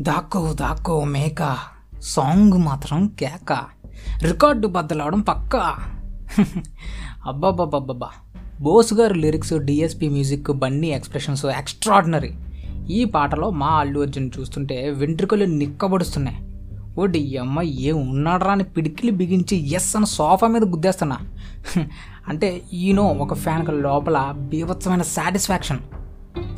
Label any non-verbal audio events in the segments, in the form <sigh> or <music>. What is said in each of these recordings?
దాక్కో దాక్కో మేక. సాంగ్ మాత్రం కేక. రికార్డు బద్దలవడం పక్కా. అబ్బాబ్బాబ్బబ్బా బోస్ గారు lyrics DSP music Bunny expressions extraordinary. ఈ పాటలో మా అల్లు అర్జున్ చూస్తుంటే వెంట్రుకలు నిక్కబడుస్తున్నాయి. ఓడి అమ్మ ఏ ఉన్నాడరా అని పిడికిలి బిగించి ఎస్ అని సోఫా మీద గుద్దేస్తున్నా. అంటే ఈనో ఒక ఫ్యాన్కి లోపల బీభత్సమైన సాటిస్ఫాక్షన్.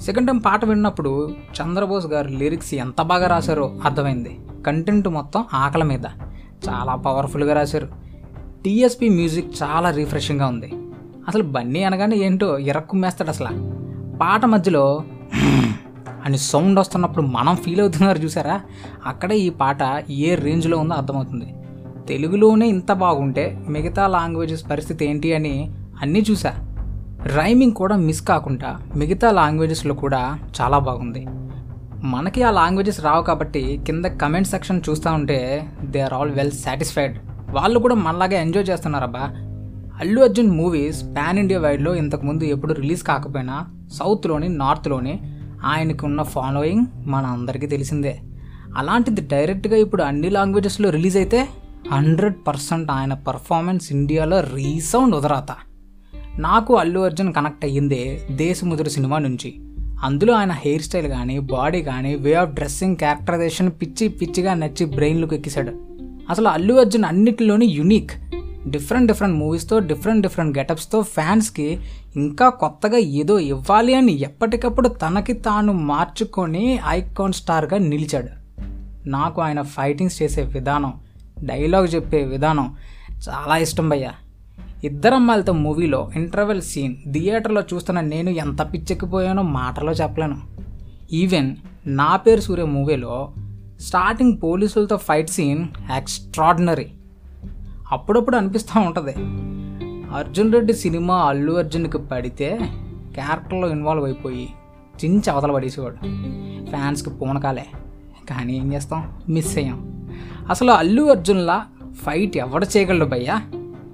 సెకండ్ టైం పాట విన్నప్పుడు చంద్రబోస్ గారు లిరిక్స్ ఎంత బాగా రాశారో అర్థమైంది. కంటెంట్ మొత్తం ఆకలి మీద. చాలా పవర్ఫుల్గా రాశారు. టీఎస్పి మ్యూజిక్ చాలా రిఫ్రెషింగ్గా ఉంది. అసలు బన్నీ అనగానే ఏంటో ఇరక్కుమ్మేస్తాడు అసలు. పాట మధ్యలో <clears throat> అని సౌండ్ వస్తున్నప్పుడు మనం ఫీల్ అవుతున్నారు చూసారా? అక్కడే ఈ పాట ఏ రేంజ్లో ఉందో అర్థమవుతుంది. తెలుగులోనే ఇంత బాగుంటే మిగతా లాంగ్వేజెస్ పరిస్థితి ఏంటి అని అన్నీ చూసా. రైమింగ్ కూడా మిస్ కాకుండా మిగతా లాంగ్వేజెస్లో కూడా చాలా బాగుంది. మనకి ఆ లాంగ్వేజెస్ రావు కాబట్టి కింద కమెంట్ సెక్షన్ చూస్తూ ఉంటే they are all well satisfied. వాళ్ళు కూడా మనలాగే enjoy చేస్తున్నారబ్బా. Allu Arjun movies pan India వైడ్లో ఇంతకుముందు ఎప్పుడు రిలీజ్ కాకపోయినా సౌత్లోని నార్త్లోని ఆయనకు ఉన్న ఫాలోయింగ్ మన అందరికీ తెలిసిందే. అలాంటిది డైరెక్ట్గా ఇప్పుడు అన్ని లాంగ్వేజెస్లో రిలీజ్ అయితే హండ్రెడ్ పర్సెంట్ ఆయన పర్ఫార్మెన్స్ ఇండియాలో రీసౌండ్ ఉదరాత నాకు అల్లు అర్జున్ కనెక్ట్ అయ్యిందే దేశముదురు సినిమా నుంచి. అందులో ఆయన హెయిర్ స్టైల్ కానీ బాడీ కానీ వే ఆఫ్ డ్రెస్సింగ్ క్యారెక్టరైజేషన్ పిచ్చి పిచ్చిగా నచ్చి బ్రెయిన్లోకి ఎక్కిశాడు. అసలు అల్లు అర్జున్ అన్నిటిలోని యునిక్. డిఫరెంట్ డిఫరెంట్ మూవీస్తో డిఫరెంట్ డిఫరెంట్ గెటప్స్తో ఫ్యాన్స్కి ఇంకా కొత్తగా ఏదో ఇవ్వాలి అని ఎప్పటికప్పుడు తనకి తాను మార్చుకొని ఐకాన్ స్టార్గా నిలిచాడు. నాకు ఆయన ఫైటింగ్స్ చేసే విధానం డైలాగ్ చెప్పే విధానం చాలా ఇష్టం భయ్యా. ఇద్దరమ్మాయిలతో మూవీలో ఇంటర్వెల్ సీన్ థియేటర్లో చూస్తున్న నేను ఎంత పిచ్చెక్కిపోయానో మాటలో చెప్పలేను. ఈవెన్ నా పేరు సూర్య మూవీలో స్టార్టింగ్ పోలీసులతో ఫైట్ సీన్ ఎక్స్ట్రాడినరీ. అప్పుడప్పుడు అనిపిస్తూ ఉంటుంది. అర్జున్ రెడ్డి సినిమా అల్లు అర్జున్కి పడితే క్యారెక్టర్లో ఇన్వాల్వ్ అయిపోయి చించి అవతల పడేసేవాడు. ఫ్యాన్స్కి పూనకాలే. కానీ ఏం చేస్తాం? మిస్ అయ్యాం. అసలు అల్లు అర్జున్లా ఫైట్ ఎవడ చేయగలడు భయ్యా?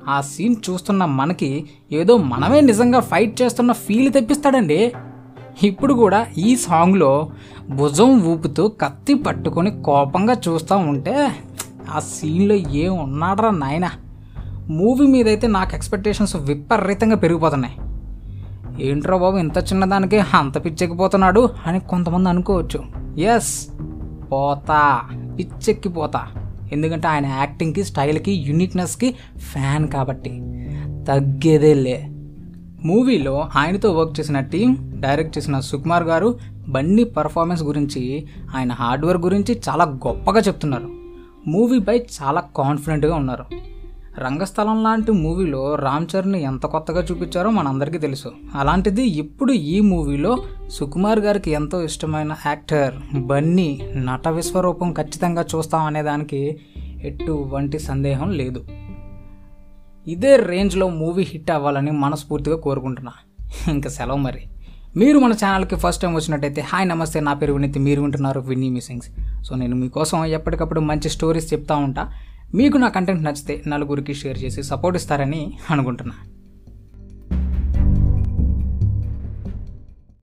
ఆ సీన్ చూస్తున్న మనకి ఏదో మనమే నిజంగా ఫైట్ చేస్తున్న ఫీల్ తెప్పిస్తాడండి. ఇప్పుడు కూడా ఈ సాంగ్లో భుజం ఊపుతూ కత్తి పట్టుకొని కోపంగా చూస్తూ ఉంటే ఆ సీన్లో ఏం ఉన్నాడరా నాయన? మూవీ మీదైతే నాకు ఎక్స్పెక్టేషన్స్ విపరీతంగా పెరిగిపోతున్నాయి. ఏంట్రా బాబు ఇంత చిన్నదానికే అంత పిచ్చెక్కిపోతున్నాడు అని కొంతమంది అనుకోవచ్చు. ఎస్ పోతా పిచ్చెక్కిపోతా. ఎందుకంటే ఆయన యాక్టింగ్కి స్టైల్కి యూనిక్నెస్కి ఫ్యాన్ కాబట్టి. తగ్గేదేలే. మూవీలో ఆయనతో వర్క్ చేసిన టీం డైరెక్ట్ చేసిన సుకుమార్ గారు బండి పర్ఫార్మెన్స్ గురించి ఆయన హార్డ్వేర్ గురించి చాలా గొప్పగా చెప్తున్నారు. మూవీపై చాలా కాన్ఫిడెంట్గా ఉన్నారు. రంగస్థలం లాంటి మూవీలో రామ్ చరణ్ ఎంత కొత్తగా చూపించారో మనందరికీ తెలుసు. అలాంటిది ఇప్పుడు ఈ మూవీలో సుకుమార్ గారికి ఎంతో ఇష్టమైన యాక్టర్ బన్నీ నట విశ్వరూపం ఖచ్చితంగా చూస్తాం అనే దానికి ఎటువంటి సందేహం లేదు. ఇదే రేంజ్లో మూవీ హిట్ అవ్వాలని మనస్ఫూర్తిగా కోరుకుంటున్నా. ఇంకా సెలవు మరి. మీరు మన ఛానల్కి ఫస్ట్ టైం వచ్చినట్టయితే హాయ్ నమస్తే నా పేరు వినీత్. మీరు వింటున్నారు విన్నీ మిస్సింగ్స్. సో నేను మీకోసం ఎప్పటికప్పుడు మంచి స్టోరీస్ చెప్తా ఉంటా. మీకు నా కంటెంట్ నచ్చితే నలుగురికి షేర్ చేసి సపోర్ట్ ఇస్తారని అనుకుంటున్నాను